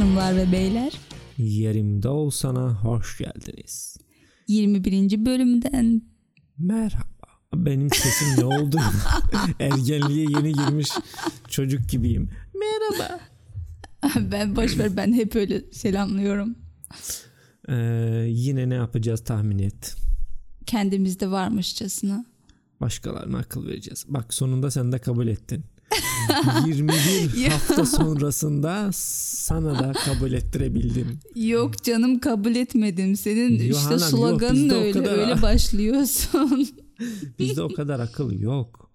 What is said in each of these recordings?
Hanımlar ve beyler Yerimde olsana hoş geldiniz. 21. bölümden Merhaba. Benim sesim ne oldu? Ergenliğe yeni girmiş çocuk gibiyim. Merhaba. ben boşver ben hep öyle selamlıyorum. Ee, yine ne yapacağız tahmin et. Kendimizde varmışçasına. Başkalarına akıl vereceğiz. Bak sonunda sen de kabul ettin. 21 hafta sonrasında sana da kabul ettirebildim. Yok canım kabul etmedim. Senin Yo, işte yok, sloganın o öyle öyle başlıyorsun. Bizde o kadar akıl yok.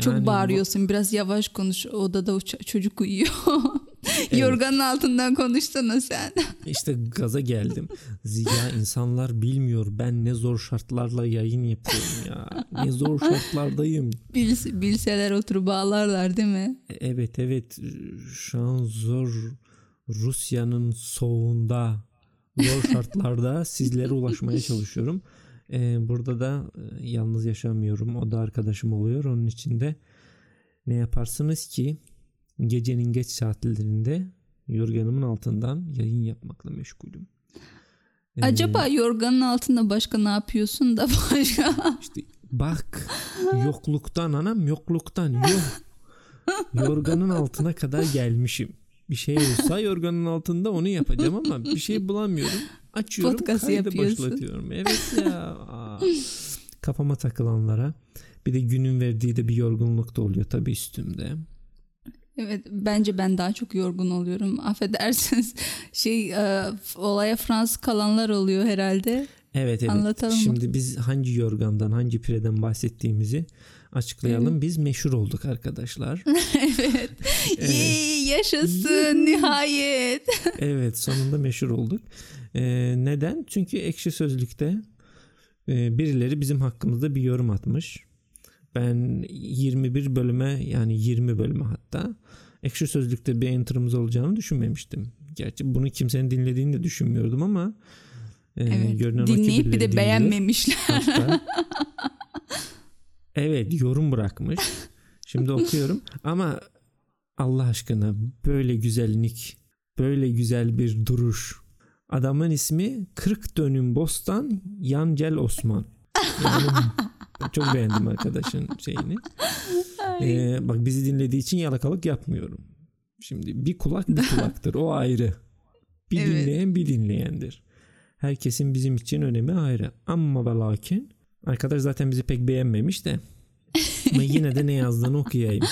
Çok Yani bağırıyorsun. Biraz yavaş konuş. Odada çocuk uyuyor. Yorganın altından konuşsana sen. bu- İşte gaza geldim. Ziya insanlar bilmiyor ben ne zor şartlarla yayın yapıyorum ya. Ne zor şartlardayım. Bil, bilseler oturup bağlarlar değil mi? E, Evet evet şu an zor Rusya'nın soğuğunda zor şartlarda sizlere ulaşmaya çalışıyorum. Ee, burada da e, yalnız yaşamıyorum. O da arkadaşım oluyor. Onun için de ne yaparsınız ki gecenin geç saatlerinde yorganımın altından yayın yapmakla meşgulüm. Ee, Acaba yorganın altında başka ne yapıyorsun da başka? işte bak yokluktan anam yokluktan yok. Yorganın altına kadar gelmişim. Bir şey olsa yorganın altında onu yapacağım ama bir şey bulamıyorum. Açıyorum Podcast kaydı yapıyorsun. başlatıyorum. Evet ya. Aa. Kafama takılanlara. Bir de günün verdiği de bir yorgunluk da oluyor tabii üstümde. Evet bence ben daha çok yorgun oluyorum. Affedersiniz şey e, olaya Fransız kalanlar oluyor herhalde. Evet evet. Anlatalım mı? Şimdi biz hangi yorgandan hangi pireden bahsettiğimizi açıklayalım. Biz meşhur olduk arkadaşlar. evet. Evet. Yee, yaşasın nihayet. evet sonunda meşhur olduk. Ee, neden? Çünkü ekşi sözlükte e, birileri bizim hakkımızda bir yorum atmış. Ben 21 bölüme yani 20 bölüme hatta ekşi sözlükte bir enter'ımız olacağını düşünmemiştim. Gerçi bunu kimsenin dinlediğini de düşünmüyordum ama e, Evet. görünen Dinleyip bir de dinliyor. beğenmemişler. Hatta evet yorum bırakmış. Şimdi okuyorum ama Allah aşkına böyle güzellik, böyle güzel bir duruş. Adamın ismi 40 dönüm bostan Yancel Osman. Yani çok beğendim arkadaşın şeyini. Ee, bak bizi dinlediği için yalakalık yapmıyorum. Şimdi bir kulak bir kulaktır o ayrı. Bir Evet. dinleyen bir dinleyendir. Herkesin bizim için önemi ayrı. Ama ve lakin arkadaş zaten bizi pek beğenmemiş de ama yine de ne yazdığını okuyayım.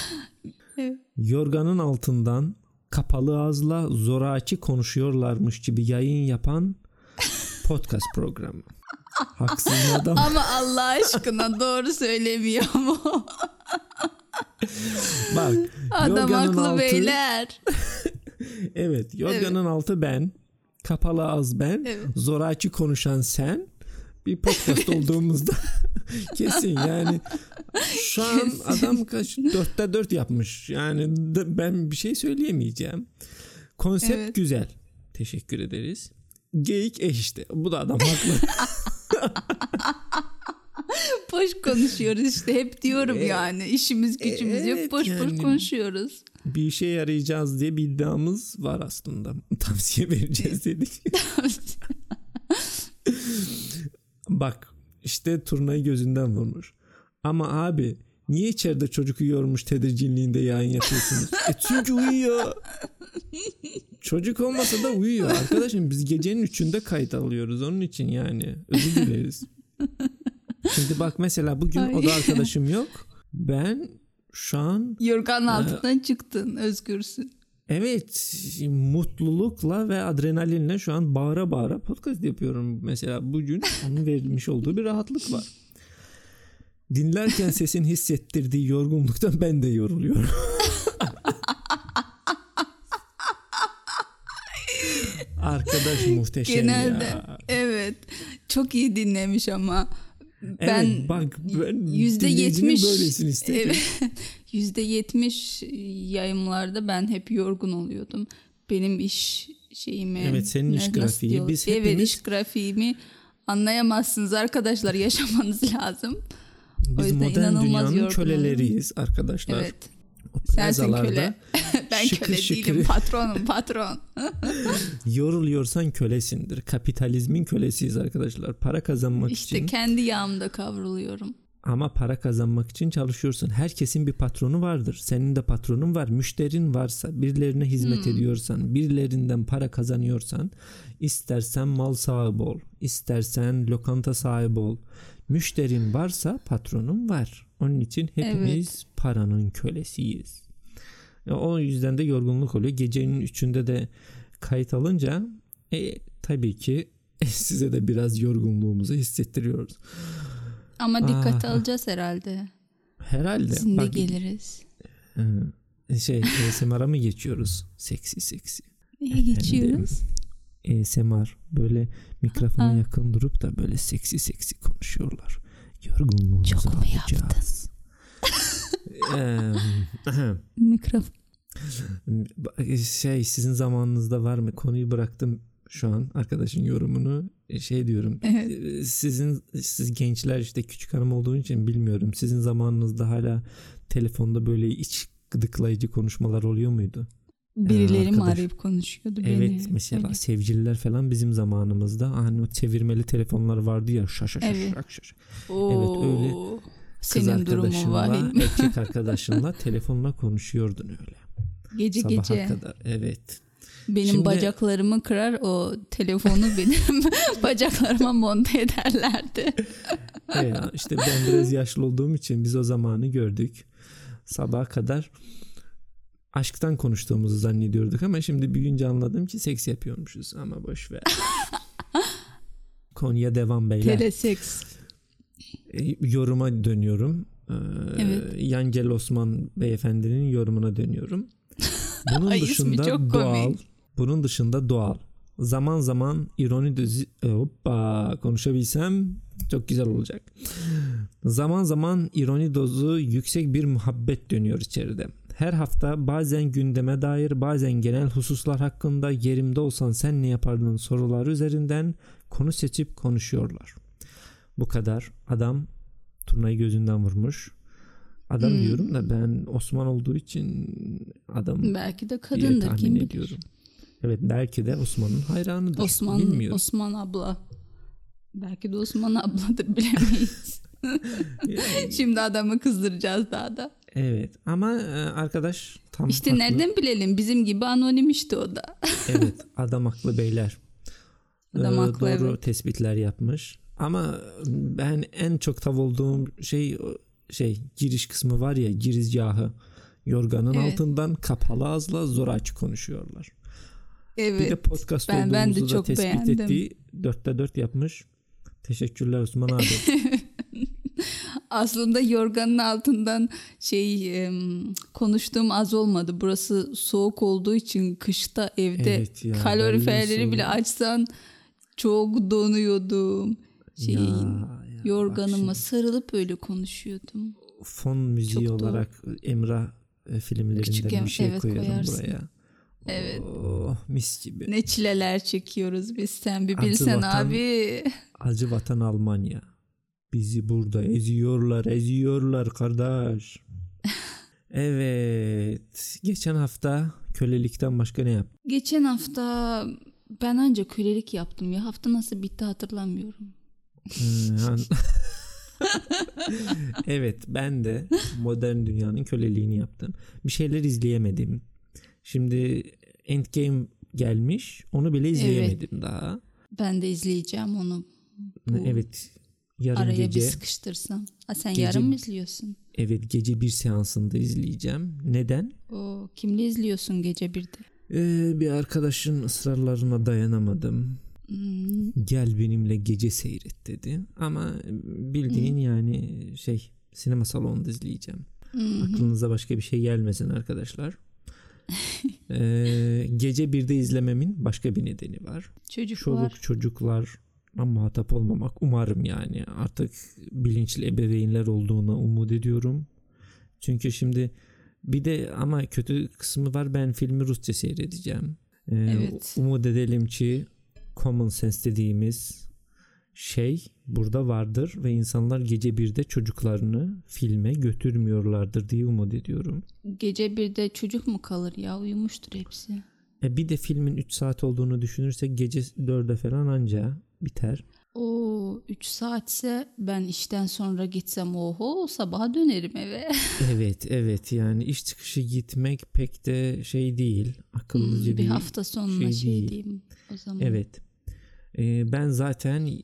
Evet. Yorganın altından kapalı ağızla zoraki konuşuyorlarmış gibi yayın yapan podcast programı. Haksız adam? Ama Allah aşkına doğru söylemiyor mu? Bak Adam haklı altı, beyler. Evet yorganın altı ben. Kapalı ağız ben. Evet. Zoraki konuşan sen. Bir podcast olduğumuzda kesin yani. Şu an Kesin. adam kaç? Dörtte dört yapmış. Yani ben bir şey söyleyemeyeceğim. Konsept Evet. güzel. Teşekkür ederiz. Geyik eh işte bu da adam haklı. Boş konuşuyoruz işte. Hep diyorum E, yani. İşimiz gücümüz yok. evet boş boş yani. konuşuyoruz. bir işe yarayacağız diye bir iddiamız var aslında. Tavsiye vereceğiz dedik bak işte turnayı gözünden vurmuş ama abi niye içeride çocuk uyuyormuş tedirginliğinde yayın yapıyorsunuz? E çünkü uyuyor. Çocuk olmasa da uyuyor. Arkadaşım biz gecenin üçünde kayıt alıyoruz. Onun için yani. Özür dileriz. Şimdi bak mesela bugün Ay. o da arkadaşım yok. Ben şu an Yorganın Ee, altından çıktın özgürsün. Evet mutlulukla ve adrenalinle şu an bağıra bağıra podcast yapıyorum. Mesela bugün onun vermiş olduğu bir rahatlık var. Dinlerken sesin hissettirdiği yorgunluktan ben de yoruluyorum. Arkadaş muhteşem Genelde ya. evet çok iyi dinlemiş ama ben evet bak ben yüzde dinleyicinin yetmiş böylesini istedim. evet, yüzde yetmiş yayımlarda ben hep yorgun oluyordum. Benim iş şeyimi Evet, senin iş grafiği. Biz evet hepimiz- iş grafiğimi anlayamazsınız arkadaşlar yaşamanız lazım. Biz modern dünyanın köleleriyiz arkadaşlar. Evet. Sensin köle. ben şıkır köle şıkır. değilim patronum patron. Yoruluyorsan kölesindir. Kapitalizmin kölesiyiz arkadaşlar. Para kazanmak işte için kendi yağımda kavruluyorum. Ama para kazanmak için çalışıyorsun. Herkesin bir patronu vardır. Senin de patronun var. Müşterin varsa, birilerine hizmet Hmm. ediyorsan, birilerinden para kazanıyorsan, istersen mal sahibi ol, istersen lokanta sahibi ol. Müşterin varsa patronun var. Onun için hepimiz paranın kölesiyiz. E, O yüzden de yorgunluk oluyor. Gecenin üçünde de kayıt alınca e, tabii ki size de biraz yorgunluğumuzu hissettiriyoruz. Ama dikkate Ah. alacağız herhalde. Herhalde. De Bak, geliriz. e, şey ASMR'a mı geçiyoruz? Seksi seksi. Neye geçiyoruz? ASMR böyle mikrofona Aa. yakın durup da böyle seksi seksi konuşuyorlar. Yorgunluğumuzu Çok mu. Eee, Mikrofon. şey sizin zamanınızda var mı? Konuyu bıraktım şu an arkadaşın yorumunu E, şey diyorum. Evet. e, Sizin siz gençler işte küçük hanım olduğu için bilmiyorum. Sizin zamanınızda hala telefonda böyle iç gıdıklayıcı konuşmalar oluyor muydu? Birileri mi arkadaş. arayıp konuşuyordu Evet beni? mesela Öyle. sevgililer falan bizim zamanımızda hani o çevirmeli telefonlar vardı ya şaşa şaşa Evet. şaşa. şaşa. Oo, öyle Kız Senin arkadaşınla erkek arkadaşınla telefonla konuşuyordun öyle. Gece Sabaha gece. kadar evet. Benim Şimdi- bacaklarımı kırar o telefonu benim bacaklarıma monte ederlerdi. E ya, işte ben biraz yaşlı olduğum için biz o zamanı gördük. Sabaha kadar aşktan konuştuğumuzu zannediyorduk ama şimdi büyüyünce anladım ki seks yapıyormuşuz ama boş ver. Konuya devam beyler. Teleseks. E, yoruma dönüyorum. Ee, Evet. Yangel Osman beyefendinin yorumuna dönüyorum. Bunun Ay, dışında doğal. komik. Bunun dışında doğal. Zaman zaman ironi dozu e, hoppa konuşabilsem çok güzel olacak. Zaman zaman ironi dozu yüksek bir muhabbet dönüyor içeride. Her hafta bazen gündeme dair bazen genel hususlar hakkında yerimde olsan sen ne yapardın soruları üzerinden konu seçip konuşuyorlar. Bu kadar. Adam turnayı gözünden vurmuş. Adam Hmm. diyorum da ben Osman olduğu için adam Belki de kadındır tahmin kim bilir. ediyorum. Evet belki de Osman'ın hayranıdır. Osman Bilmiyorum. Osman abla. Belki de Osman abladır bilemeyiz. Yani, Şimdi adamı kızdıracağız daha da. evet ama e, arkadaş tam İşte haklı. nereden bilelim bizim gibi anonim işte o da. Evet adam haklı beyler. Adam Ee, haklı, Doğru evet. tespitler yapmış. Ama ben en çok tav olduğum şey şey giriş kısmı var ya girizgahı. Yorganın Evet. altından kapalı ağızla zor açık konuşuyorlar. Evet. Bir de podcast Ben- ben de olduğumuzu da çok tespit beğendim. ettiği dörtte dört yapmış. Teşekkürler Osman abi. Aslında yorganın altından şey konuştuğum az olmadı. Burası soğuk olduğu için kışta evde Evet ya, kaloriferleri bile açsan çok donuyordum. Şey Ya, ya, yorganıma sarılıp öyle konuşuyordum. fon müziği Çok doğru. olarak Emrah e, filmlerinden Küçük bir şey evet, koyarım koyarsın. buraya. Evet. Oh, mis gibi. Ne çileler çekiyoruz biz sen bir Acı bilsen vatan- abi. Acı vatan Almanya. Bizi burada eziyorlar, eziyorlar kardeş. evet. Geçen hafta kölelikten başka ne yaptın? Geçen hafta ben ancak kölelik yaptım ya. Hafta nasıl bitti hatırlamıyorum. Evet ben de modern dünyanın köleliğini yaptım. Bir şeyler izleyemedim. Şimdi Endgame gelmiş. Onu bile izleyemedim daha. Ben de izleyeceğim onu. Bu Evet. Yarın araya gece bir sıkıştırsam. Ha sen Gece- yarın mı izliyorsun? evet gece bir seansında izleyeceğim. Neden? O kimle izliyorsun gece birde? Ee, bir arkadaşın ısrarlarına dayanamadım. Hmm, Gel benimle gece seyret dedi. Ama bildiğin yani şey sinema salonunda izleyeceğim. hmm. Aklınıza başka bir şey gelmesin arkadaşlar. Ee, gece birde izlememin başka bir nedeni var. Çocuk Çoluk çocuklar muhatap olmamak umarım yani artık bilinçli ebeveynler olduğuna umut ediyorum. Çünkü şimdi bir de ama kötü kısmı var ben filmi Rusça seyredeceğim. Ee, Evet. Umut edelim ki common sense dediğimiz şey burada vardır ve insanlar gece birde çocuklarını filme götürmüyorlardır diye umut ediyorum. Gece birde çocuk mu kalır ya uyumuştur hepsi. E bir de filmin 3 saat olduğunu düşünürsek gece 4'e falan anca biter. O 3 saatse ben işten sonra gitsem oho sabaha dönerim eve. evet evet yani iş çıkışı gitmek pek de şey değil akıllıca Hmm, bir değil. hafta sonuna şey şey, değil. diyeyim o zaman. Evet E, ben zaten e,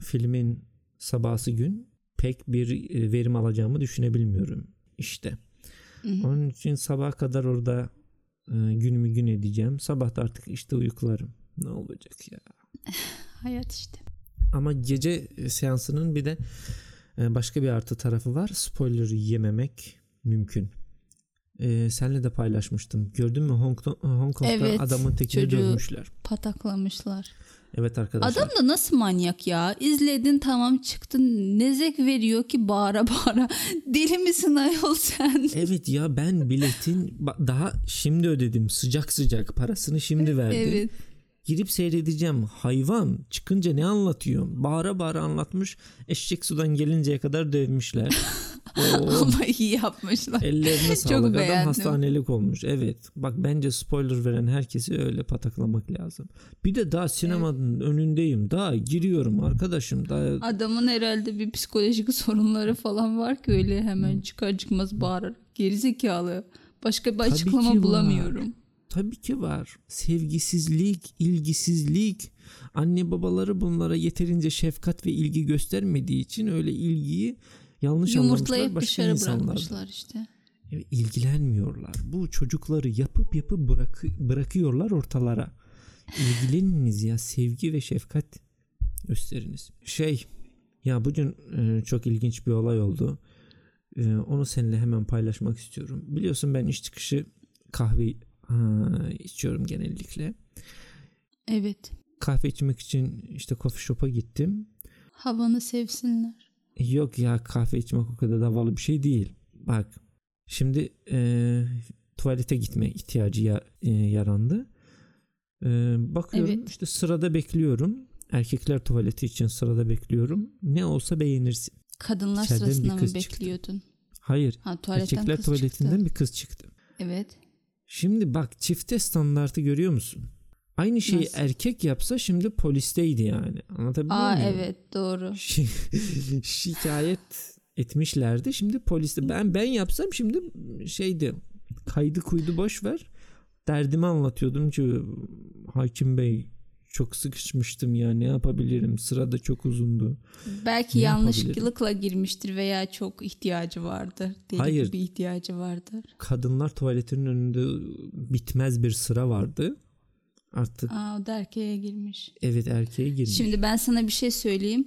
filmin sabahsı gün pek bir e, verim alacağımı düşünebilmiyorum işte. Hı hı. Onun için sabaha kadar orada e, günümü gün edeceğim. Sabah da artık işte uyuklarım. Ne olacak ya. Hayat işte. Ama gece seansının bir de e, başka bir artı tarafı var. Spoiler yememek mümkün. E, senle de paylaşmıştım. Gördün mü Hong, Hong Kong'da Evet, adamın tekini dövmüşler. Pataklamışlar. Evet arkadaşlar. Adam da nasıl manyak ya? İzledin tamam çıktın. Ne zevk veriyor ki bağıra bağıra. Deli misin ayol sen? Evet ya ben biletin daha şimdi ödedim. Sıcak sıcak parasını şimdi verdim. Evet. Girip seyredeceğim. Hayvan çıkınca ne anlatıyor? Bağıra bağıra anlatmış. Eşek sudan gelinceye kadar dövmüşler. Ama iyi yapmışlar. ellerine Çok sağlık. Adam beğendim. hastanelik olmuş. Evet. Bak bence spoiler veren herkesi öyle pataklamak lazım. Bir de daha sinemanın önündeyim. Daha giriyorum arkadaşım. Daha Adamın herhalde bir psikolojik sorunları falan var ki öyle hemen çıkar çıkmaz bağırarak. Gerizekalı. Başka bir Tabii açıklama var. bulamıyorum. Tabii ki var. Sevgisizlik, ilgisizlik. Anne babaları bunlara yeterince şefkat ve ilgi göstermediği için öyle ilgiyi yanlış anlamışlar Yumurtlayıp başka dışarı insanlar. bırakmışlar işte. Evet, ilgilenmiyorlar. Bu çocukları yapıp yapıp bırak bırakıyorlar ortalara. İlgileniniz ya sevgi ve şefkat gösteriniz. Şey ya bugün e, çok ilginç bir olay oldu. E, onu seninle hemen paylaşmak istiyorum. Biliyorsun ben iş çıkışı kahve ha, içiyorum genellikle. Evet. Kahve içmek için işte coffee shop'a gittim. Havanı sevsinler. Yok ya kahve içmek o kadar da havalı bir şey değil. Bak şimdi e, tuvalete gitme ihtiyacı ya, e, yarandı. E, bakıyorum Evet. işte sırada bekliyorum. Erkekler tuvaleti için sırada bekliyorum. Ne olsa beğenirsin. Kadınlar İçeriden sırasında mı kız çıktı. bekliyordun? Hayır Ha erkekler tuvaletinden çıktı. bir kız çıktı. Evet. Şimdi bak çifte standartı görüyor musun? Aynı şeyi Nasıl? erkek yapsa şimdi polisteydi yani. Anlatabiliyor Aa muyum? evet doğru. Şi- şikayet etmişlerdi. Şimdi poliste ben ben yapsam şimdi şeydi kaydı kuydu boş ver. Derdimi anlatıyordum ki hakim bey çok sıkışmıştım ya ne yapabilirim sırada çok uzundu. Belki Ne yanlışlıkla girmiştir veya çok ihtiyacı vardır. Deli Hayır. gibi ihtiyacı vardır. Kadınlar tuvaletinin önünde bitmez bir sıra vardı. Artık Aa o da erkeğe girmiş. evet erkeğe girmiş. Şimdi ben sana bir şey söyleyeyim.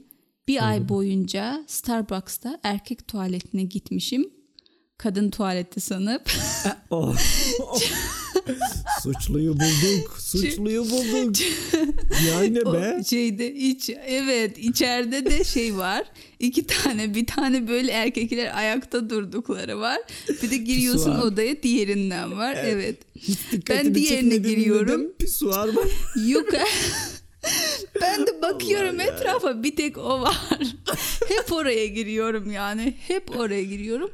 Bir Söyle ay boyunca Starbucks'ta erkek tuvaletine gitmişim. Kadın tuvaleti sanıp. Oh. Suçluyu bulduk. Suçluyu bulduk. Yani O be. şeyde iç evet içeride de şey var. iki tane bir tane böyle erkekler ayakta durdukları var. Bir de giriyorsun Pisuar. odaya diğerinden var. Evet. Dikkatini Ben diğerine giriyorum. dedim, Pisuar var. Yok. ben de bakıyorum etrafa bir tek o var. Hep oraya giriyorum yani. Hep oraya giriyorum.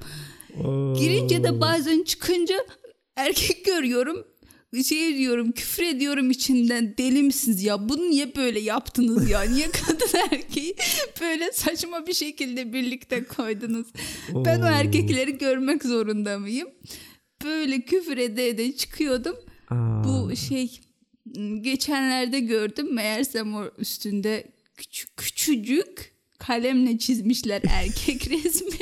Girince de bazen çıkınca erkek görüyorum. Şey diyorum küfür ediyorum içinden. Deli misiniz ya? Bunu niye böyle yaptınız ya? Niye kadın erkeği böyle saçma bir şekilde birlikte koydunuz? Ben o erkekleri görmek zorunda mıyım? Böyle küfür ede ede çıkıyordum. Aa, bu şey geçenlerde gördüm. Meğersem o üstünde küçük küçücük kalemle çizmişler erkek resmi.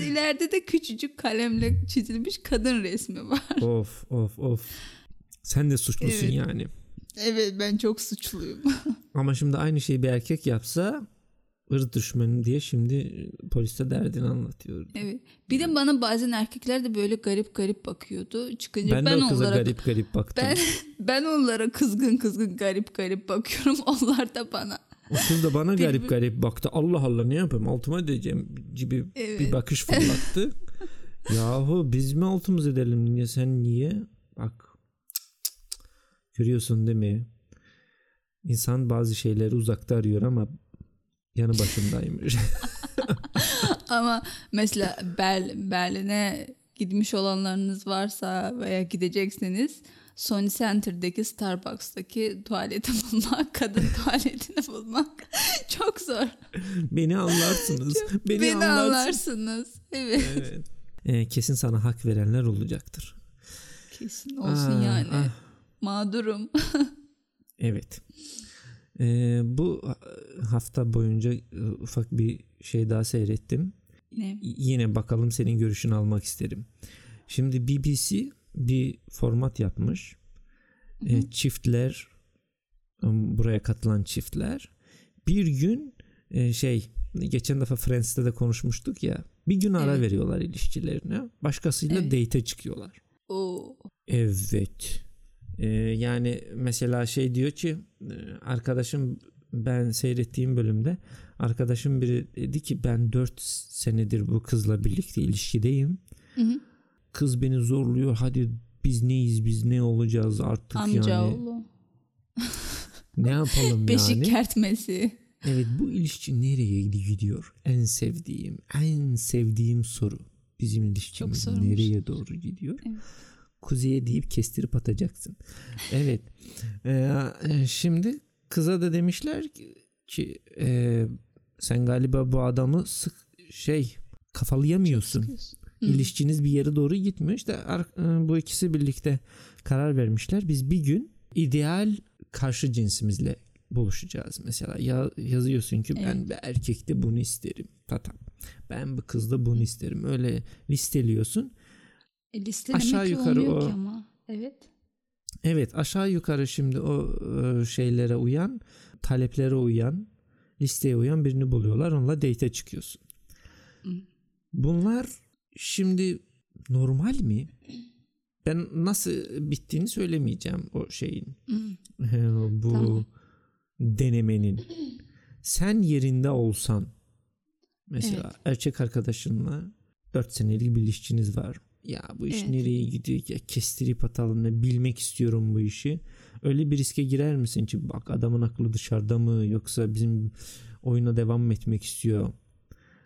Biraz ileride de küçücük kalemle çizilmiş kadın resmi var. Of of of. Sen de suçlusun Evet. yani. Evet ben çok suçluyum. Ama şimdi aynı şeyi bir erkek yapsa ırz düşmanı diye şimdi poliste derdini anlatıyor. Evet. Bir de bana bazen erkekler de böyle garip garip bakıyordu. Çıkınca Ben, ben, de o kıza onlara garip garip baktım. ben ben onlara kızgın kızgın garip garip bakıyorum. Onlar da bana. O kız da bana garip garip baktı. Allah Allah ne yapayım altıma edeceğim gibi bir Evet. bakış fırlattı. Yahu biz mi altımız edelim? Niye sen niye? Bak. Görüyorsun değil mi? İnsan bazı şeyleri uzakta arıyor ama yanı başındaymış. Ama mesela Ber- Berlin'e gitmiş olanlarınız varsa veya gidecekseniz Sony Center'daki Starbucks'taki tuvaleti bulmak, kadın tuvaletini bulmak çok zor. Beni anlarsınız. Beni, Beni anlarsınız. anlarsınız. Evet. Evet. Ee, kesin sana hak verenler olacaktır. Kesin olsun Ah, yani. ah. Mağdurum. Evet. Ee, bu hafta boyunca e, ufak bir şey daha seyrettim. ne? Yine bakalım senin görüşünü almak isterim. Şimdi BBC bir format yapmış. Ee, çiftler um, buraya katılan çiftler bir gün e, şey geçen defa Friends'te de konuşmuştuk ya bir gün ara Evet. veriyorlar ilişkilerine başkasıyla Evet. date'e çıkıyorlar. Oo. Evet. Ee, yani mesela şey diyor ki e, arkadaşım ben seyrettiğim bölümde arkadaşım biri dedi ki ben 4 senedir bu kızla birlikte ilişkideyim. Hı hı. Kız beni zorluyor. Hadi biz neyiz biz ne olacağız artık yani. Amcaoğlu. Ne yapalım Beşik yani? kertmesi. Evet bu ilişki nereye gidiyor? En sevdiğim, en sevdiğim soru. Bizim ilişkimiz nereye doğru gidiyor? Evet. Kuzeye deyip kestirip atacaksın. Evet. Ee, şimdi kıza da demişler ki, ki e, sen galiba bu adamı sık şey kafalayamıyorsun. Hı. İlişkiniz bir yere doğru gitmiş de ar- e, bu ikisi birlikte karar vermişler. Biz bir gün ideal karşı cinsimizle buluşacağız. Mesela ya, yazıyorsun ki ben Evet. bir erkekte bunu isterim. Tatam. Ben bir kızda bunu isterim. Öyle listeliyorsun. E, listelemek Aşağı yukarı o- ki ama. Evet. Evet aşağı yukarı şimdi o e, şeylere uyan, taleplere uyan, listeye uyan birini buluyorlar. Onunla date'e çıkıyorsun. Bunlar şimdi normal mi? Ben nasıl bittiğini söylemeyeceğim o şeyin. Bu Tamam. denemenin. Sen yerinde olsan mesela erkek arkadaşınla 4 senelik bir ilişkiniz var. Ya bu iş Evet. nereye gidiyor ya kestirip atalım ne bilmek istiyorum bu işi. Öyle bir riske girer misin ki bak adamın aklı dışarıda mı yoksa bizim oyuna devam mı etmek istiyor?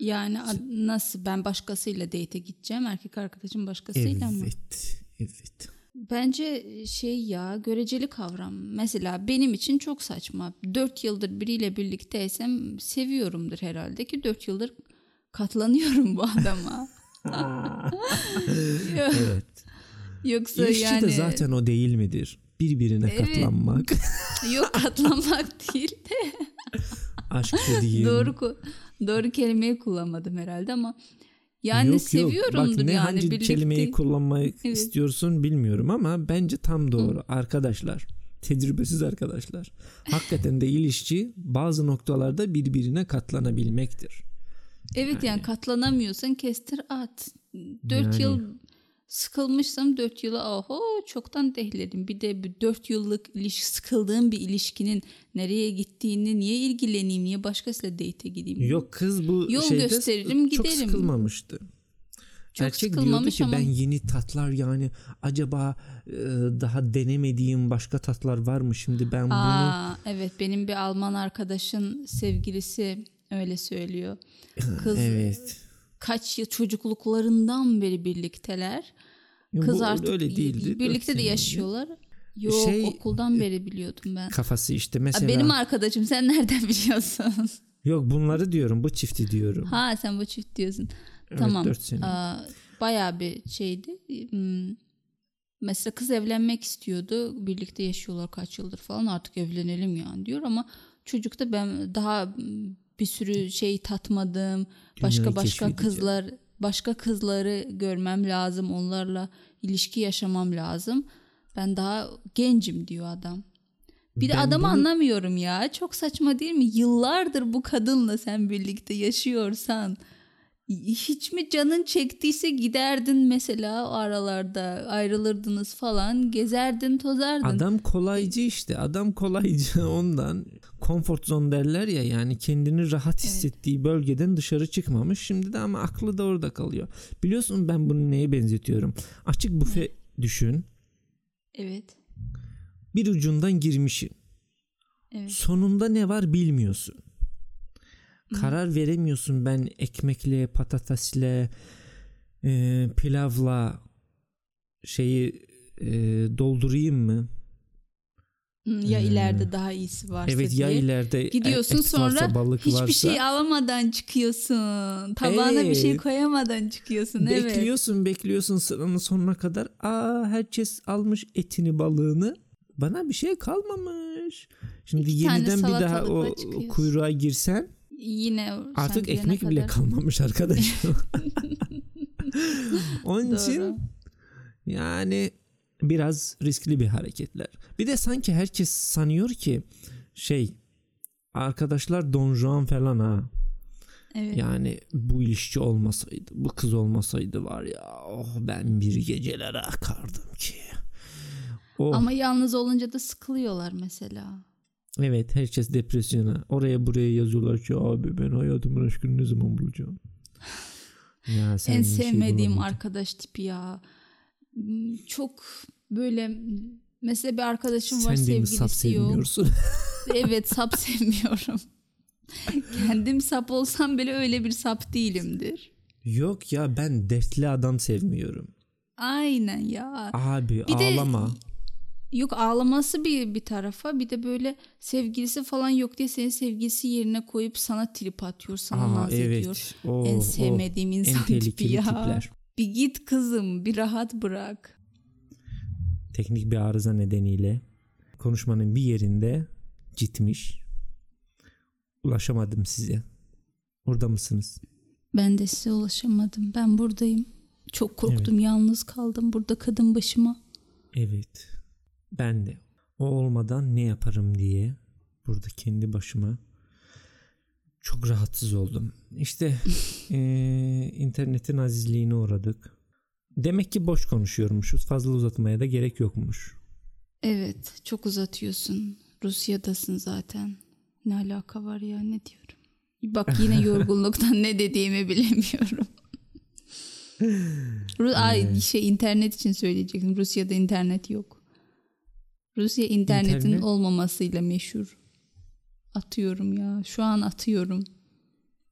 Yani nasıl ben başkasıyla date'e gideceğim erkek arkadaşım başkasıyla mı? Evet. Evet. Bence şey ya göreceli kavram. Mesela benim için çok saçma. 4 yıldır biriyle birlikteysem seviyorumdur herhalde ki 4 yıldır katlanıyorum bu adama. Evet. Yoksa İlişki yani de zaten o değil midir? Birbirine Evet. katlanmak. yok katlanmak değil de Aşk dediğin. doğru doğru kelimeyi kullanmadım herhalde ama yani Yok, yok. seviyorumdur Bak ne yani hangi birlikte. kelimeyi kullanmayı Evet. istiyorsun bilmiyorum ama bence tam doğru. Arkadaşlar, tecrübesiz arkadaşlar. Hakikaten de ilişki bazı noktalarda birbirine katlanabilmektir. Evet yani, katlanamıyorsan kestir at. 4 Yani. yıl sıkılmışsam 4 yıla oho çoktan dehledim. Bir de 4 yıllık ilişki sıkıldığım bir ilişkinin nereye gittiğini niye ilgileneyim niye başkasıyla date'e gideyim. Yok kız bu Yol şeyde gösteririm, çok giderim. sıkılmamıştı. Çok Erkek diyordu ki ama- ben yeni tatlar yani acaba e, daha denemediğim başka tatlar var mı şimdi ben bunu Aa, evet benim bir Alman arkadaşın sevgilisi öyle söylüyor. Kız evet. Kaç yıl çocukluklarından beri birlikteler. Kız Bu artık öyle değildi. birlikte de yaşıyorlar. Yok Şey, okuldan beri biliyordum ben. Kafası işte Aa, mesela. Benim arkadaşım sen nereden biliyorsun? Yok bunları diyorum bu çifti diyorum. ha sen bu çift diyorsun. Evet, tamam. dört sene. Aa, bayağı bir şeydi. Hmm, Mesela kız evlenmek istiyordu. Birlikte yaşıyorlar kaç yıldır falan artık evlenelim yani diyor ama çocuk da ben daha bir sürü şey tatmadım. Başka Dünyayı başka kızlar başka kızları görmem lazım. Onlarla ilişki yaşamam lazım. Ben daha gencim diyor adam. Bir de Ben adamı bunu- anlamıyorum ya. Çok saçma değil mi? Yıllardır bu kadınla sen birlikte yaşıyorsan hiç mi canın çektiyse giderdin mesela o aralarda ayrılırdınız falan gezerdin tozardın. Adam kolaycı işte. Adam kolaycı ondan. Comfort zone derler ya yani kendini rahat hissettiği bölgeden dışarı çıkmamış. Şimdi de ama aklı da orada kalıyor. Biliyorsun ben bunu neye benzetiyorum? Açık büfe düşün. Evet. Bir ucundan girmişsin. Evet. Sonunda ne var bilmiyorsun. Hı. Karar veremiyorsun ben ekmekle, patatesle, e, pilavla şeyi e, doldurayım mı? Ya Ee, ileride daha iyisi varsa evet diye. ya ileride Gidiyorsun et sonra varsa, balık Hiçbir varsa şey alamadan çıkıyorsun. Tabağına bir şey koyamadan çıkıyorsun. Evet. bekliyorsun bekliyorsun sıranın sonuna kadar. Aa herkes almış etini balığını. Bana bir şey kalmamış. Şimdi İki yeniden bir daha o çıkıyorsun. kuyruğa girsen Yine artık ekmek bile kadar. kalmamış arkadaş. Onun için Doğru. Yani biraz riskli bir hareketler. Bir de sanki herkes sanıyor ki şey arkadaşlar Don Juan falan ha. Evet. Yani bu ilişki olmasaydı, bu kız olmasaydı var ya oh ben bir gecelere akardım ki. Oh, Ama yalnız olunca da sıkılıyorlar mesela. Evet herkes depresyona. Oraya buraya yazıyorlar ki abi ben hayatımın aşkını ne zaman bulacağım? Ya sen en şey sevmediğim bulamayacaksın. arkadaş tipi ya. Çok böyle mesela bir arkadaşım var Sen de mi sap sevgilisi yok. sevmiyorsun? Evet sap sevmiyorum. Kendim sap olsam bile öyle bir sap değilimdir. Yok ya ben dertli adam sevmiyorum. Aynen ya. Abi Bir de- ağlama. Yok ağlaması bir bir tarafa bir de böyle sevgilisi falan yok diye senin sevgilisi yerine koyup sana trip atıyor sana Aa, naz ediyor. evet. O, en o. sevmediğim en insan tipi tehlikeli ya. tipler. Bir git kızım bir rahat bırak. Teknik bir arıza nedeniyle konuşmanın bir yerinde gitmiş. Ulaşamadım size. Orada mısınız? Ben de size ulaşamadım. Ben buradayım. Çok korktum yalnız kaldım burada kadın başıma. Evet. Ben de. O olmadan ne yaparım diye burada kendi başıma çok rahatsız oldum. İşte eee, internetin azizliğine uğradık. Demek ki boş konuşuyormuşuz. Fazla uzatmaya da gerek yokmuş. Evet çok uzatıyorsun. Rusya'dasın zaten. Ne alaka var ya ne diyorum. Bak yine yorgunluktan ne dediğimi bilemiyorum. Ru- Ay şey internet için söyleyecektim. Rusya'da internet yok. Rusya internetin İnternet? olmamasıyla meşhur. Atıyorum ya. Şu an atıyorum.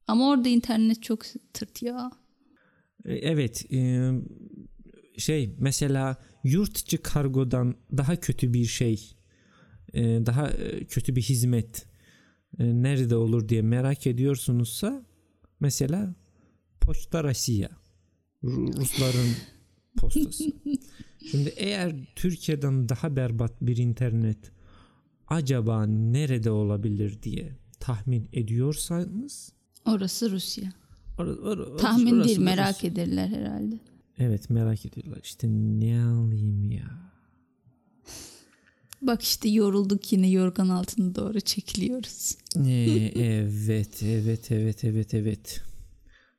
Ama orada internet çok tırt ya. E, Evet. e, şey mesela yurt içi kargodan daha kötü bir şey e, daha kötü bir hizmet nerede olur diye merak ediyorsunuzsa mesela Poçta Rusya Ru- Rusların postası. Şimdi eğer Türkiye'den daha berbat bir internet acaba nerede olabilir diye tahmin ediyorsanız Orası Rusya. or- or- or- Tahmin orası değil da merak Rusya. ederler herhalde. Evet merak ediyorlar. İşte ne alayım ya. Bak işte yorulduk yine yorgan altına doğru çekiliyoruz. Ee, evet, evet, evet, evet, evet.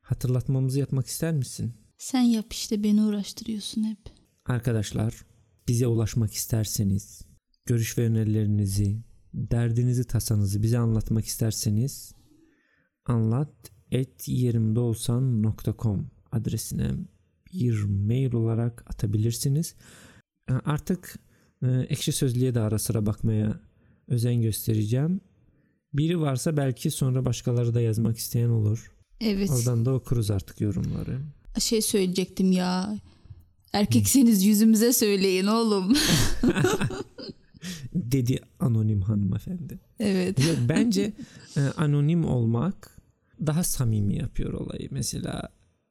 Hatırlatmamızı yapmak ister misin? Sen yap işte beni uğraştırıyorsun hep. Arkadaşlar bize ulaşmak isterseniz, görüş ve önerilerinizi, derdinizi, tasanızı bize anlatmak isterseniz anlat et yerimdeolsan.com adresine bir mail olarak atabilirsiniz. E, Artık e, ekşi sözlüğe de ara sıra bakmaya özen göstereceğim. Biri varsa belki sonra başkaları da yazmak isteyen olur. Evet. Oradan da okuruz artık yorumları. Şey söyleyecektim ya. Erkekseniz yüzümüze söyleyin oğlum. Dedi anonim hanımefendi. evet. Yok, bence e, anonim olmak daha samimi yapıyor olayı. Mesela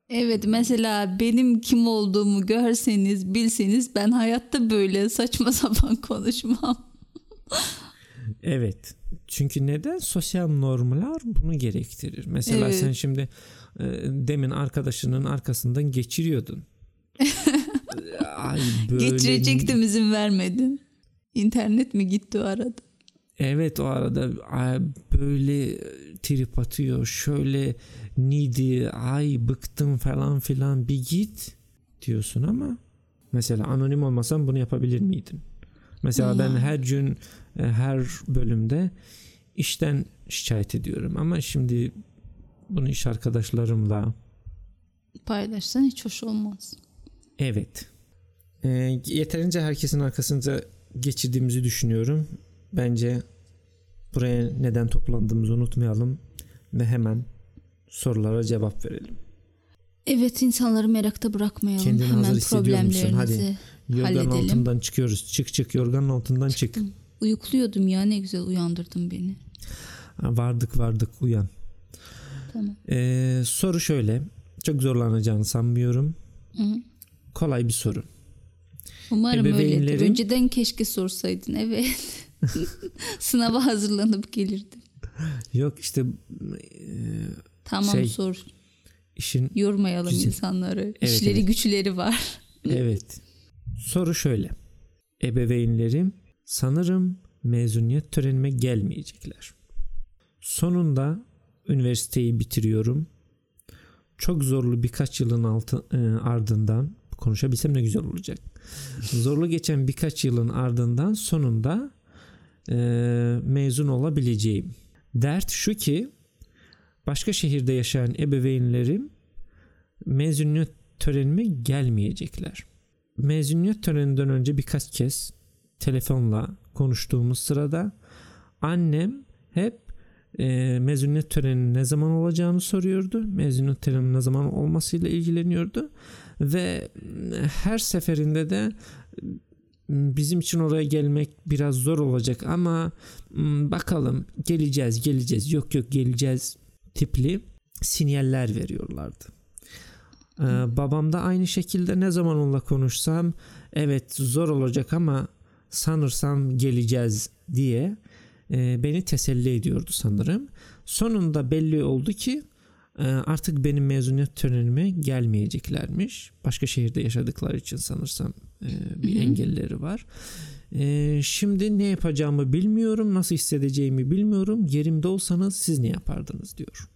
Evet mesela benim kim olduğumu görseniz bilseniz ben hayatta böyle saçma sapan konuşmam. evet. Çünkü neden? Sosyal normlar bunu gerektirir. Mesela Evet. sen şimdi e, demin arkadaşının arkasından geçiriyordun. Ay böyle Geçirecektim izin vermedin. İnternet mi gitti o arada? Evet o arada ay, böyle trip atıyor. Şöyle needy ay bıktım falan filan bir git diyorsun ama mesela anonim olmasan bunu yapabilir miydin? Mesela ben Ya. her gün e, her bölümde işten şikayet ediyorum ama şimdi bunu iş arkadaşlarımla Paylaşsan hiç hoş olmaz. evet E, yeterince herkesin arkasında geçirdiğimizi düşünüyorum. Bence Buraya neden toplandığımızı unutmayalım ve hemen sorulara cevap verelim. Evet insanları merakta bırakmayalım. Kendini Hemen hazır hissediyor musun? problemlerinizi Yorganın halledelim. altından çıkıyoruz. Çık çık yorganın altından çık. Uyukluyordum ya ne güzel uyandırdın beni. Vardık vardık uyan. Tamam. Ee, soru şöyle. Çok zorlanacağını sanmıyorum. Hı. Kolay bir soru. Umarım öyledir. Ebeveynlerin- Önceden keşke sorsaydın. Evet. Sınava hazırlanıp gelirdim. Yok işte e, Tamam Şey, sor. işin Yormayalım Güzel. insanları. Evet, İşleri evet. güçleri var. evet. Soru şöyle. Ebeveynlerim sanırım mezuniyet törenime gelmeyecekler. Sonunda üniversiteyi bitiriyorum. Çok zorlu birkaç yılın altı, e, ardından konuşabilsem ne güzel olacak. Zorlu geçen birkaç yılın ardından sonunda e, mezun olabileceğim. Dert şu ki başka şehirde yaşayan ebeveynlerim mezuniyet törenime gelmeyecekler. Mezuniyet töreninden önce birkaç kez telefonla konuştuğumuz sırada annem hep e, mezuniyet töreninin ne zaman olacağını soruyordu. Mezuniyet töreninin ne zaman olmasıyla ilgileniyordu. Ve m, her seferinde de m, bizim için oraya gelmek biraz zor olacak ama m, bakalım geleceğiz geleceğiz yok yok geleceğiz tipli sinyaller veriyorlardı. Ee, babam da aynı şekilde ne zaman onunla konuşsam evet zor olacak ama sanırsam geleceğiz diye e, beni teselli ediyordu sanırım. Sonunda belli oldu ki artık benim mezuniyet törenime gelmeyeceklermiş. Başka şehirde yaşadıkları için sanırsam e, bir engelleri var. E, şimdi ne yapacağımı bilmiyorum, nasıl hissedeceğimi bilmiyorum. Yerimde olsanız siz ne yapardınız diyor.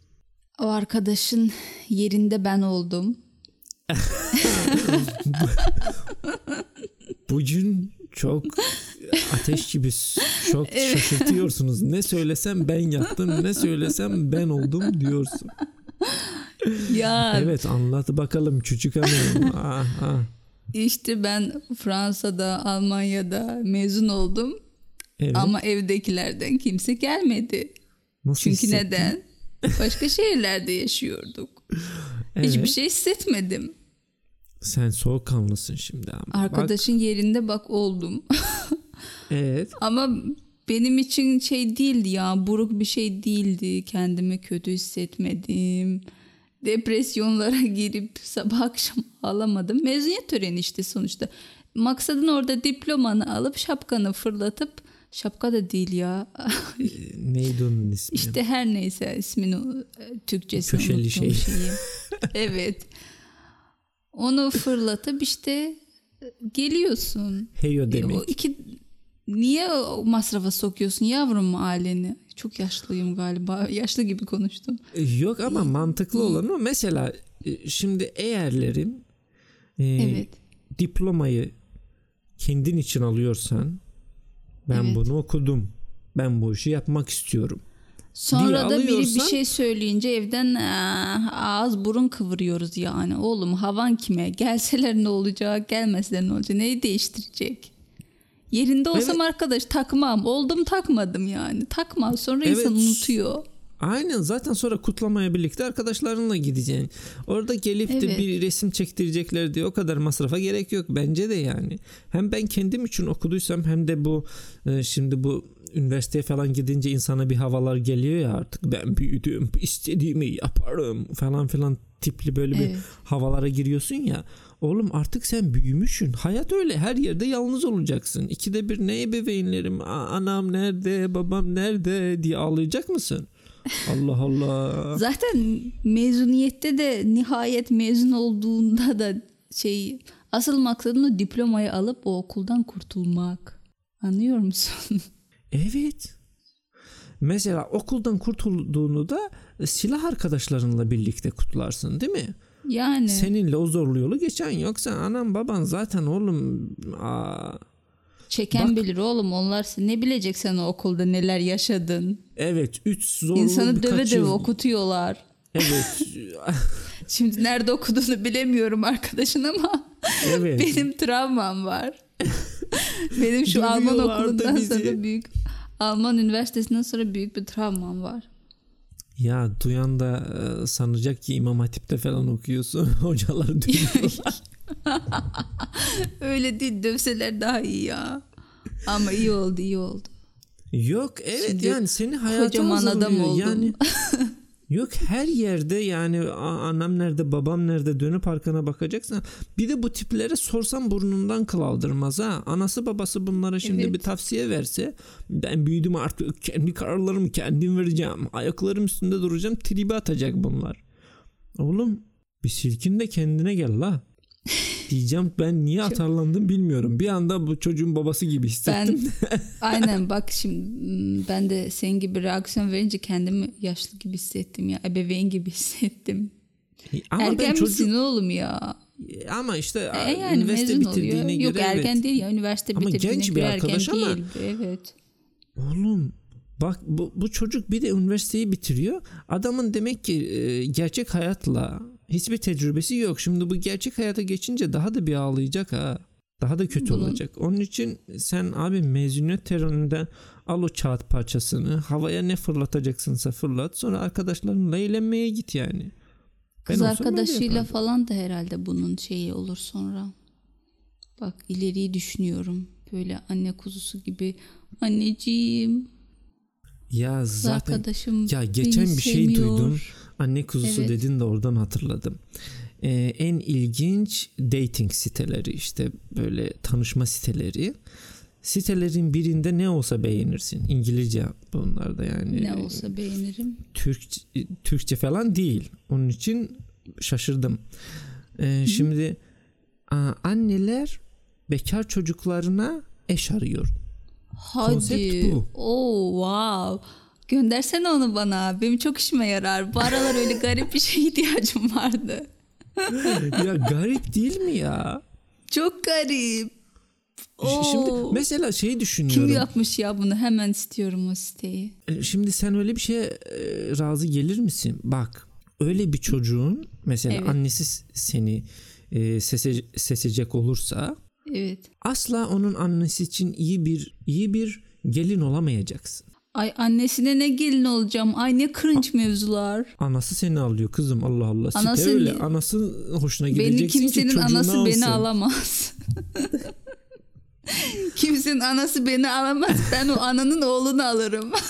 O arkadaşın yerinde ben oldum. Bugün çok ateş gibi çok Evet. şaşırtıyorsunuz. Ne söylesem ben yaptım, ne söylesem ben oldum diyorsun. Ya Evet anlat bakalım küçük hanım. Ah, ah. işte ben Fransa'da, Almanya'da mezun oldum. Evet. Ama evdekilerden kimse gelmedi. Nasıl Çünkü hissettin? neden? Başka şehirlerde yaşıyorduk. Evet. Hiçbir şey hissetmedim. Sen soğukkanlısın şimdi ama. Bak, Arkadaşın yerinde bak oldum. evet. Ama benim için şey değildi ya buruk bir şey değildi. Kendimi kötü hissetmedim. Depresyonlara girip sabah akşam ağlamadım. Mezuniyet töreni işte sonuçta. Maksadın orada diplomanı alıp şapkanı fırlatıp şapka da değil ya. Neydi onun ismi? işte her neyse ismini e, Türkçesini Köşeli şey. şeyi. evet. Onu fırlatıp işte e, geliyorsun. Heyo E, demek. O iki niye o masrafa sokuyorsun yavrum aileni? Çok yaşlıyım galiba. Yaşlı gibi konuştum. Yok ama mantıklı olan o. Mesela e, şimdi eğerlerim e, Evet. diplomayı kendin için alıyorsan ben Evet. bunu okudum. Ben bu işi yapmak istiyorum. Sonra da biri bir şey söyleyince evden "Ah, ağız burun kıvırıyoruz yani. Oğlum havan kime? Gelseler ne olacak? Gelmeseler ne olacak? Neyi değiştirecek? Yerinde olsam arkadaş takmam. Oldum takmadım yani. Takmam. Sonra Evet. insan unutuyor. Aynen zaten sonra kutlamaya birlikte arkadaşlarınla gideceksin. Orada gelip de Evet. bir resim çektirecekler diye o kadar masrafa gerek yok bence de yani. Hem ben kendim için okuduysam hem de bu e, şimdi bu üniversiteye falan gidince insana bir havalar geliyor ya artık ben büyüdüm istediğimi yaparım falan filan tipli böyle bir Evet. havalara giriyorsun ya. Oğlum artık sen büyümüşsün. Hayat öyle. Her yerde yalnız olacaksın. İkide bir ne ebeveynlerim, anam nerede, babam nerede diye ağlayacak mısın? Allah Allah. Zaten mezuniyette de nihayet mezun olduğunda da şey asıl maksadın o diplomayı alıp o okuldan kurtulmak. Anlıyor musun? Evet. Mesela okuldan kurtulduğunu da silah arkadaşlarınla birlikte kutlarsın değil mi? Yani Seninle o zorlu yolu geçen yoksa anam baban zaten oğlum aa, çeken Bak- bilir oğlum onlar ne bilecek sen o okulda neler yaşadın. evet 3 zorlu İnsanı döve döve yıl- okutuyorlar. Evet. Şimdi nerede okuduğunu bilemiyorum arkadaşın ama evet. benim travmam var. benim şu Alman okulundan bizi. sonra büyük Alman üniversitesinden sonra büyük bir travmam var. Ya duyan da e, sanacak ki İmam Hatip'te falan okuyorsun. Hocalar duyuyorlar. Öyle değil dövseler daha iyi ya. Ama iyi oldu iyi oldu. Yok evet Şimdi yani seni hayata kocaman adam oldum. Yani yok her yerde yani annem nerede babam nerede dönüp arkana bakacaksan bir de bu tiplere sorsam burnundan kıl aldırmaz ha. Anası babası bunlara şimdi Evet. bir tavsiye verse ben büyüdüm artık kendi kararlarımı kendim vereceğim. Ayaklarım üstünde duracağım tribi atacak bunlar. Oğlum bir silkin de kendine gel la. Diyeceğim ben niye atarlandım bilmiyorum. Bir anda bu çocuğun babası gibi hissettim. Ben aynen bak şimdi hmm, ben de senin gibi reaksiyon verince kendimi yaşlı gibi hissettim ya. Ebeveyn gibi hissettim. Ama ben Ergen çocuk misin oğlum ya? ama işte E yani üniversite mezun oluyor. bitirdiğine Yok göre ergen evet. değil ya üniversite Ama bitirdiğine genç bir göre arkadaş ergen ama- değil. Evet. Oğlum bak bu, bu çocuk bir de üniversiteyi bitiriyor. Adamın demek ki e, gerçek hayatla hiçbir tecrübesi yok. Şimdi bu gerçek hayata geçince daha da bir ağlayacak ha. Daha da kötü Bunun- olacak. Onun için sen abi mezuniyet töreninde al o kağıt parçasını havaya ne fırlatacaksınsa fırlat sonra arkadaşlarınla eğlenmeye git yani. Ben Kız öyle arkadaşıyla falan da herhalde bunun şeyi olur sonra. Bak ileriyi düşünüyorum. Böyle anne kuzusu gibi. Anneciğim Ya zaten ya geçen bir şey sevmiyor. duydum. Anne kuzusu Evet. dedin de oradan hatırladım. Ee, en ilginç dating siteleri işte böyle tanışma siteleri. Sitelerin birinde ne olsa beğenirsin. İngilizce bunlar da yani. Ne olsa beğenirim. Türkçe, Türkçe falan değil. Onun için şaşırdım. Ee, şimdi a, anneler bekar çocuklarına eş arıyor. Hadi. Konsept bu. Oo wow. Göndersene onu bana. Benim çok işime yarar. Bu aralar öyle garip bir şeye ihtiyacım vardı. ya garip değil mi ya? Çok garip. Ş- Şimdi Oo. mesela şeyi Kim düşünüyorum. yapmış ya bunu? Hemen istiyorum o siteyi. E, Şimdi sen öyle bir şeye e, razı gelir misin? Bak öyle bir çocuğun mesela Evet. annesi seni e, sese, sesecek olursa Evet. asla onun annesi için iyi bir iyi bir gelin olamayacaksın. Ay annesine ne gelin olacağım. Ay ne cringe mevzular. Anası seni alıyor kızım Allah Allah. Site Anası- öyle. Anası hoşuna Beni gideceksin ki kimsenin çocuğunu anası alsın. beni alamaz. kimsenin anası beni alamaz. Ben o ananın oğlunu alırım.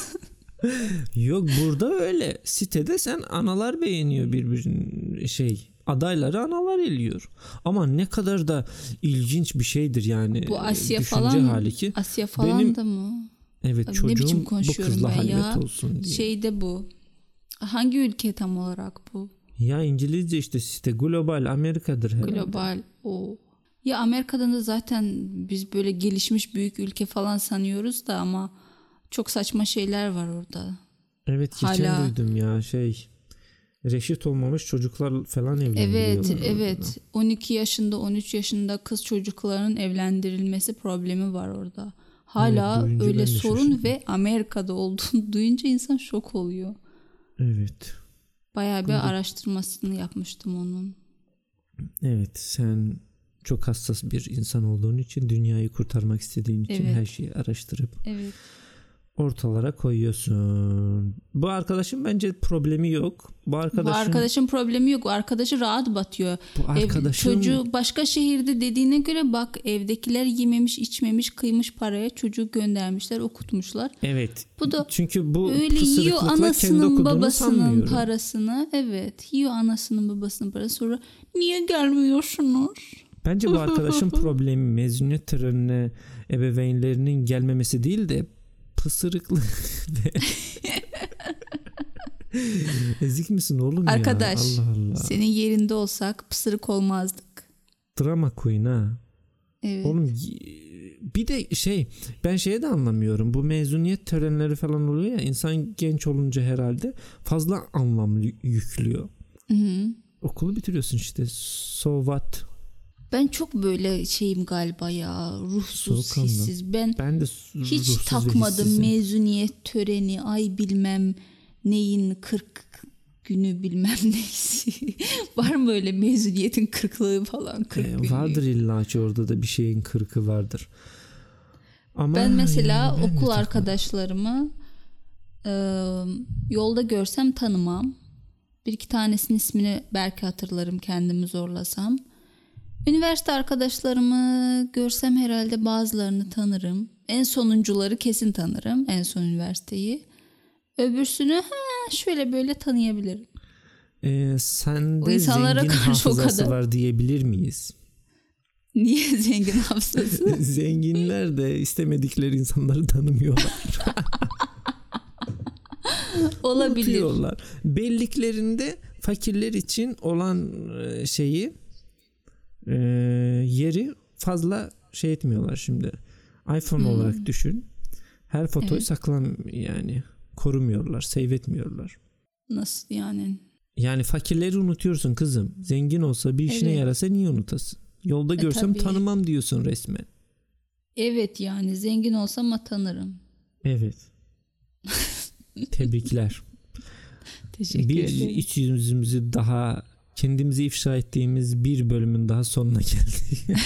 Yok burada öyle. Sitede sen analar beğeniyor birbirini şey adayları analar eliyor. Ama ne kadar da ilginç bir şeydir yani. Bu Asya falan hali ki. Asya falan Benim- da mı? Evet Abi ne çocuğum biçim bu kızla ben halvet ya? olsun diye. Şeyde bu. Hangi ülke tam olarak bu? Ya İngilizce işte site global Amerika'dır herhalde. Global. O. Ya Amerika'dan da zaten biz böyle gelişmiş büyük ülke falan sanıyoruz da ama çok saçma şeyler var orada. Evet geçen Hala- duydum ya şey reşit olmamış çocuklar falan evlendiriyorlar. Evet, orada. evet. 12 yaşında, 13 yaşında kız çocukların evlendirilmesi problemi var orada. Hala Evet, duyunca ben öyle sorun şaşırdım. ve Amerika'da olduğunu duyunca insan şok oluyor. Evet. Bayağı bir Burada- araştırmasını yapmıştım onun. Evet sen çok hassas bir insan olduğun için dünyayı kurtarmak istediğin için Evet. her şeyi araştırıp Evet. Ortalara koyuyorsun. Bu arkadaşın bence problemi yok. Bu arkadaşın Bu arkadaşın problemi yok. O arkadaşı rahat batıyor. bu Ev, arkadaşın çocuğu başka şehirde dediğine göre bak evdekiler yememiş, içmemiş, kıymış paraya çocuğu göndermişler, okutmuşlar. evet. Bu da Çünkü bu Öyle yiyor anasının babasının parasını. Evet, yiyor anasının babasının parasını. Sonra niye gelmiyorsunuz? Bence bu arkadaşın problemi mezuniyet törenine ebeveynlerinin gelmemesi değil de pısırıklık. Ezik misin oğlum Arkadaş, ya? Allah Allah. Senin yerinde olsak pısırık olmazdık. Drama queen ha. Evet. Oğlum bir de şey ben şeye de anlamıyorum. Bu mezuniyet törenleri falan oluyor ya insan genç olunca herhalde fazla anlam yüklüyor. Hı-hı. Okulu bitiriyorsun işte. So what? Ben çok böyle şeyim galiba ya. Ruhsuz, hissiz. Ben Ben de hiç takmadım mezuniyet töreni, ay bilmem neyin 40 günü bilmem neysi. Var mı öyle mezuniyetin kırklığı falan? 40 Ee, günlüğü? vardır illa ki orada da bir şeyin kırkı vardır. Ama Ben mesela yani ben okul arkadaşlarımı e, yolda görsem tanımam. Bir iki tanesinin ismini belki hatırlarım kendimi zorlasam. Üniversite arkadaşlarımı görsem herhalde bazılarını tanırım. En sonuncuları kesin tanırım. En son üniversiteyi. Öbürsünü ha, şöyle böyle tanıyabilirim. Ee, sende O insanlara zengin karşı o hafızası kadar. var diyebilir miyiz? Niye zengin hafızası? Zenginler de istemedikleri insanları tanımıyorlar. Olabilir. Unutuyorlar. Belliklerinde fakirler için olan e, şeyi e, yeri fazla şey etmiyorlar şimdi. iPhone Hmm. olarak düşün. Her fotoyu Evet. saklan yani korumuyorlar, save etmiyorlar. Nasıl yani? Yani fakirleri unutuyorsun kızım. Zengin olsa bir işine Evet. yarasa niye unutasın? Yolda E, görsem tabii. tanımam diyorsun resmen. Evet yani zengin olsam ama tanırım. Evet. Tebrikler. Teşekkür bir ederim. iç yüzümüzü daha kendimizi ifşa ettiğimiz bir bölümün daha sonuna geldik.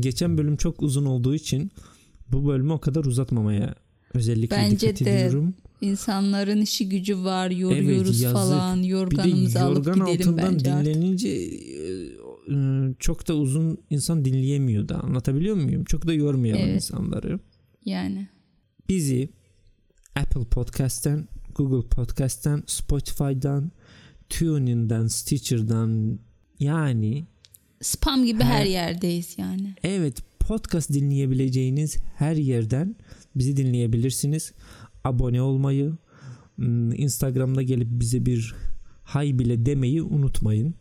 Geçen bölüm çok uzun olduğu için bu bölümü o kadar uzatmamaya özellikle Bence dikkat de. ediyorum. İnsanların işi gücü var yoruyoruz yazık. falan yorganımızı alıp yorgan gidelim altından bence artık. dinlenince e, e, çok da uzun insan dinleyemiyor da anlatabiliyor muyum? Çok da yormayalım Evet. insanları. Yani Bizi Apple Podcast'ten, Google Podcast'ten, Spotify'dan, TuneIn'den, Stitcher'dan yani spam gibi Her- her yerdeyiz yani. evet podcast dinleyebileceğiniz her yerden bizi dinleyebilirsiniz. Abone olmayı, hmm, Instagram'da gelip bize bir hay bile demeyi unutmayın.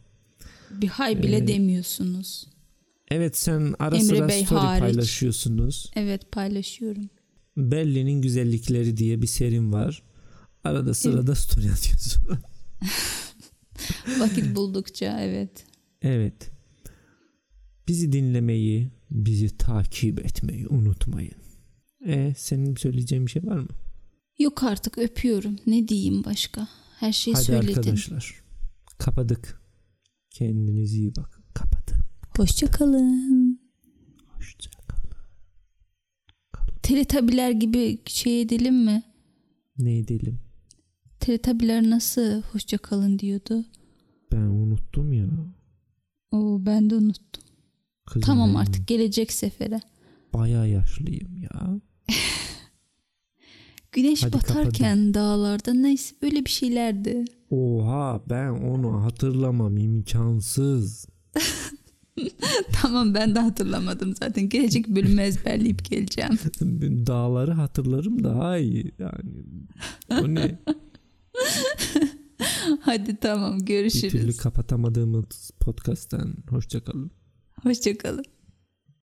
Bir hay bile Ee, demiyorsunuz. Evet sen ara Emre sıra Bey story hariç. paylaşıyorsunuz. Evet paylaşıyorum. Berlin'in güzellikleri diye bir serim var. Arada sırada story atıyorsun. Vakit buldukça evet. Evet. Bizi dinlemeyi, bizi takip etmeyi unutmayın. E senin söyleyeceğin bir şey var mı? Yok artık öpüyorum. Ne diyeyim başka? Her şeyi Hadi söyledin. arkadaşlar. Kapadık. Kendinize iyi bakın. Kapadı. Hoşça kalın. Hoşça kalın. Teletabiler gibi şey edelim mi? Ne edelim? Teletabiler nasıl hoşça kalın diyordu. Ben unuttum ya. Oo ben de unuttum. Kızım Tamam benim artık gelecek sefere. Bayağı yaşlıyım ya. Güneş Hadi batarken dağlarda neyse böyle bir şeylerdi. Oha ben onu hatırlamam imkansız. tamam ben de hatırlamadım zaten. Gelecek bölümü ezberleyip geleceğim. Dağları hatırlarım daha iyi. Yani o ne? Hadi tamam bir türlü görüşürüz. kapatamadığımız podcast'ten hoşça kalın. Hoşça kalın.